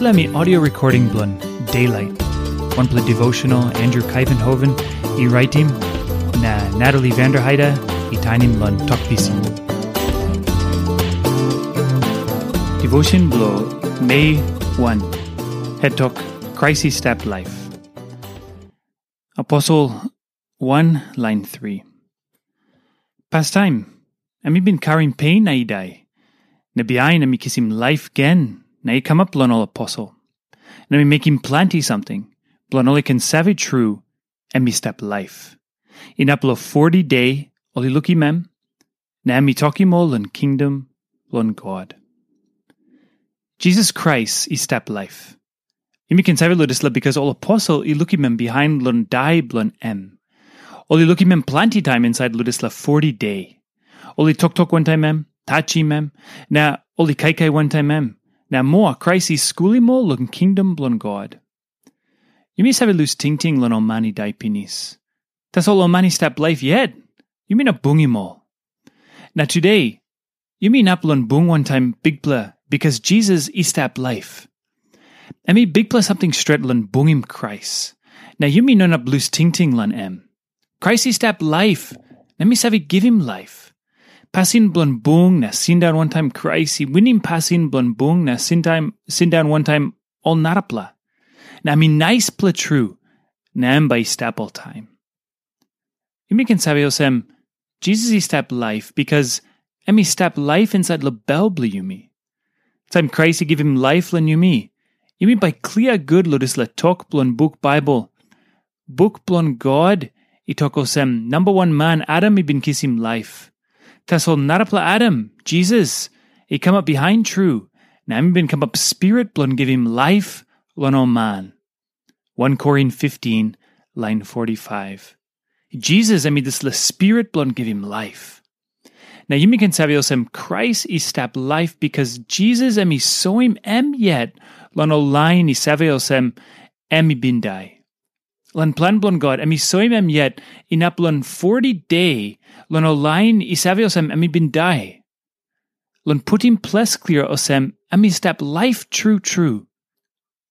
Me audio recording blun Daylight. One play devotional Andrew Kuyvenhoven, e writing na Natalie Vanderheide, e tainim blun talkpisin. Devotion blow May 1. Head talk Crisis Step Life. Apostle 1 line 3. Past time. Ami been carrying pain na idai. Na biain ami kisim life gen na i come up blonol apostle. Na mi make him planty something. Blonoli can savage true and me step life. In uplo 40 day oli looky mem. Na mi talki mo lon kingdom lon God. Jesus Christ is step life. Imi can savage lo disla because all apostle i looky mem behind lon die blon em. Oli looky mem planty time inside ludisla 40 day. Oli tok tok one time mem, tachi mem, na kai kai one time mem. Na moa Christ skuli mo lon kingdom blon God. You may have a lose ting ting lon omani dai pinis. Tas all omani step life yet. You mean a bungi mo. Now today, you mean up lon bung one time big pla because Jesus is step life. I mean big pla something straight lon bungim Christ. Now you mean non up lose ting ting lon em. Christ is step life. Let me say give him life. Pasin blon bung na sin down one time crazy. winning pasin blon bung na sin time sin down one time all narapla. Na mi nice pla true, na em by step all time. You may can sabi osem, Jesus is step life because emi step life inside la belble yumi. Time he give him life len yumi. Yumi by clear good lo dis la talk blon book Bible. Book blon God, i talk osem, number one man Adam been kiss him life. Tasol narapla Adam, Jesus, he come up behind true. I'm been come up spirit blon give him life, lon o man. 1 Corinthians 15, line 45. Jesus, I mean this the spirit blon give him life. Now you can sabi osem Christ is step life because Jesus emi so him em yet lon o line i sabi osem emi bindai. Lan plan blon God emi so him em yet in up lon 40 day lon o line i sabi osem emi bindai. Lon put him plus clear osem emi step life true true.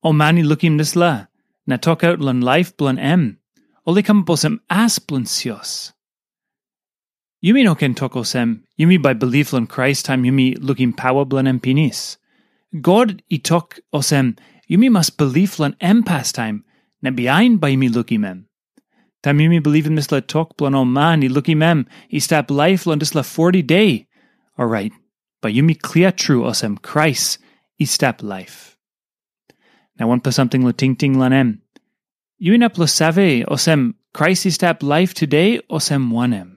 O mani look him this la. Na talk out lon life blon em. Oli come posem as blon sios. Yumi no ken talk osem. Yumi by belief lon Christ time yumi looking power blon em pinis. God i talk osem. Yumi must believe lon em pastime. Na behind by yumi looking mem. Tam yumi believe in this la talk blon o man i looking mem. I step life lon this la 40 day. Alright. But yumi clear true osem Christ i step life. Now one plus something ting ting lan em. You in up lo save osem Christ is step life today osem one em.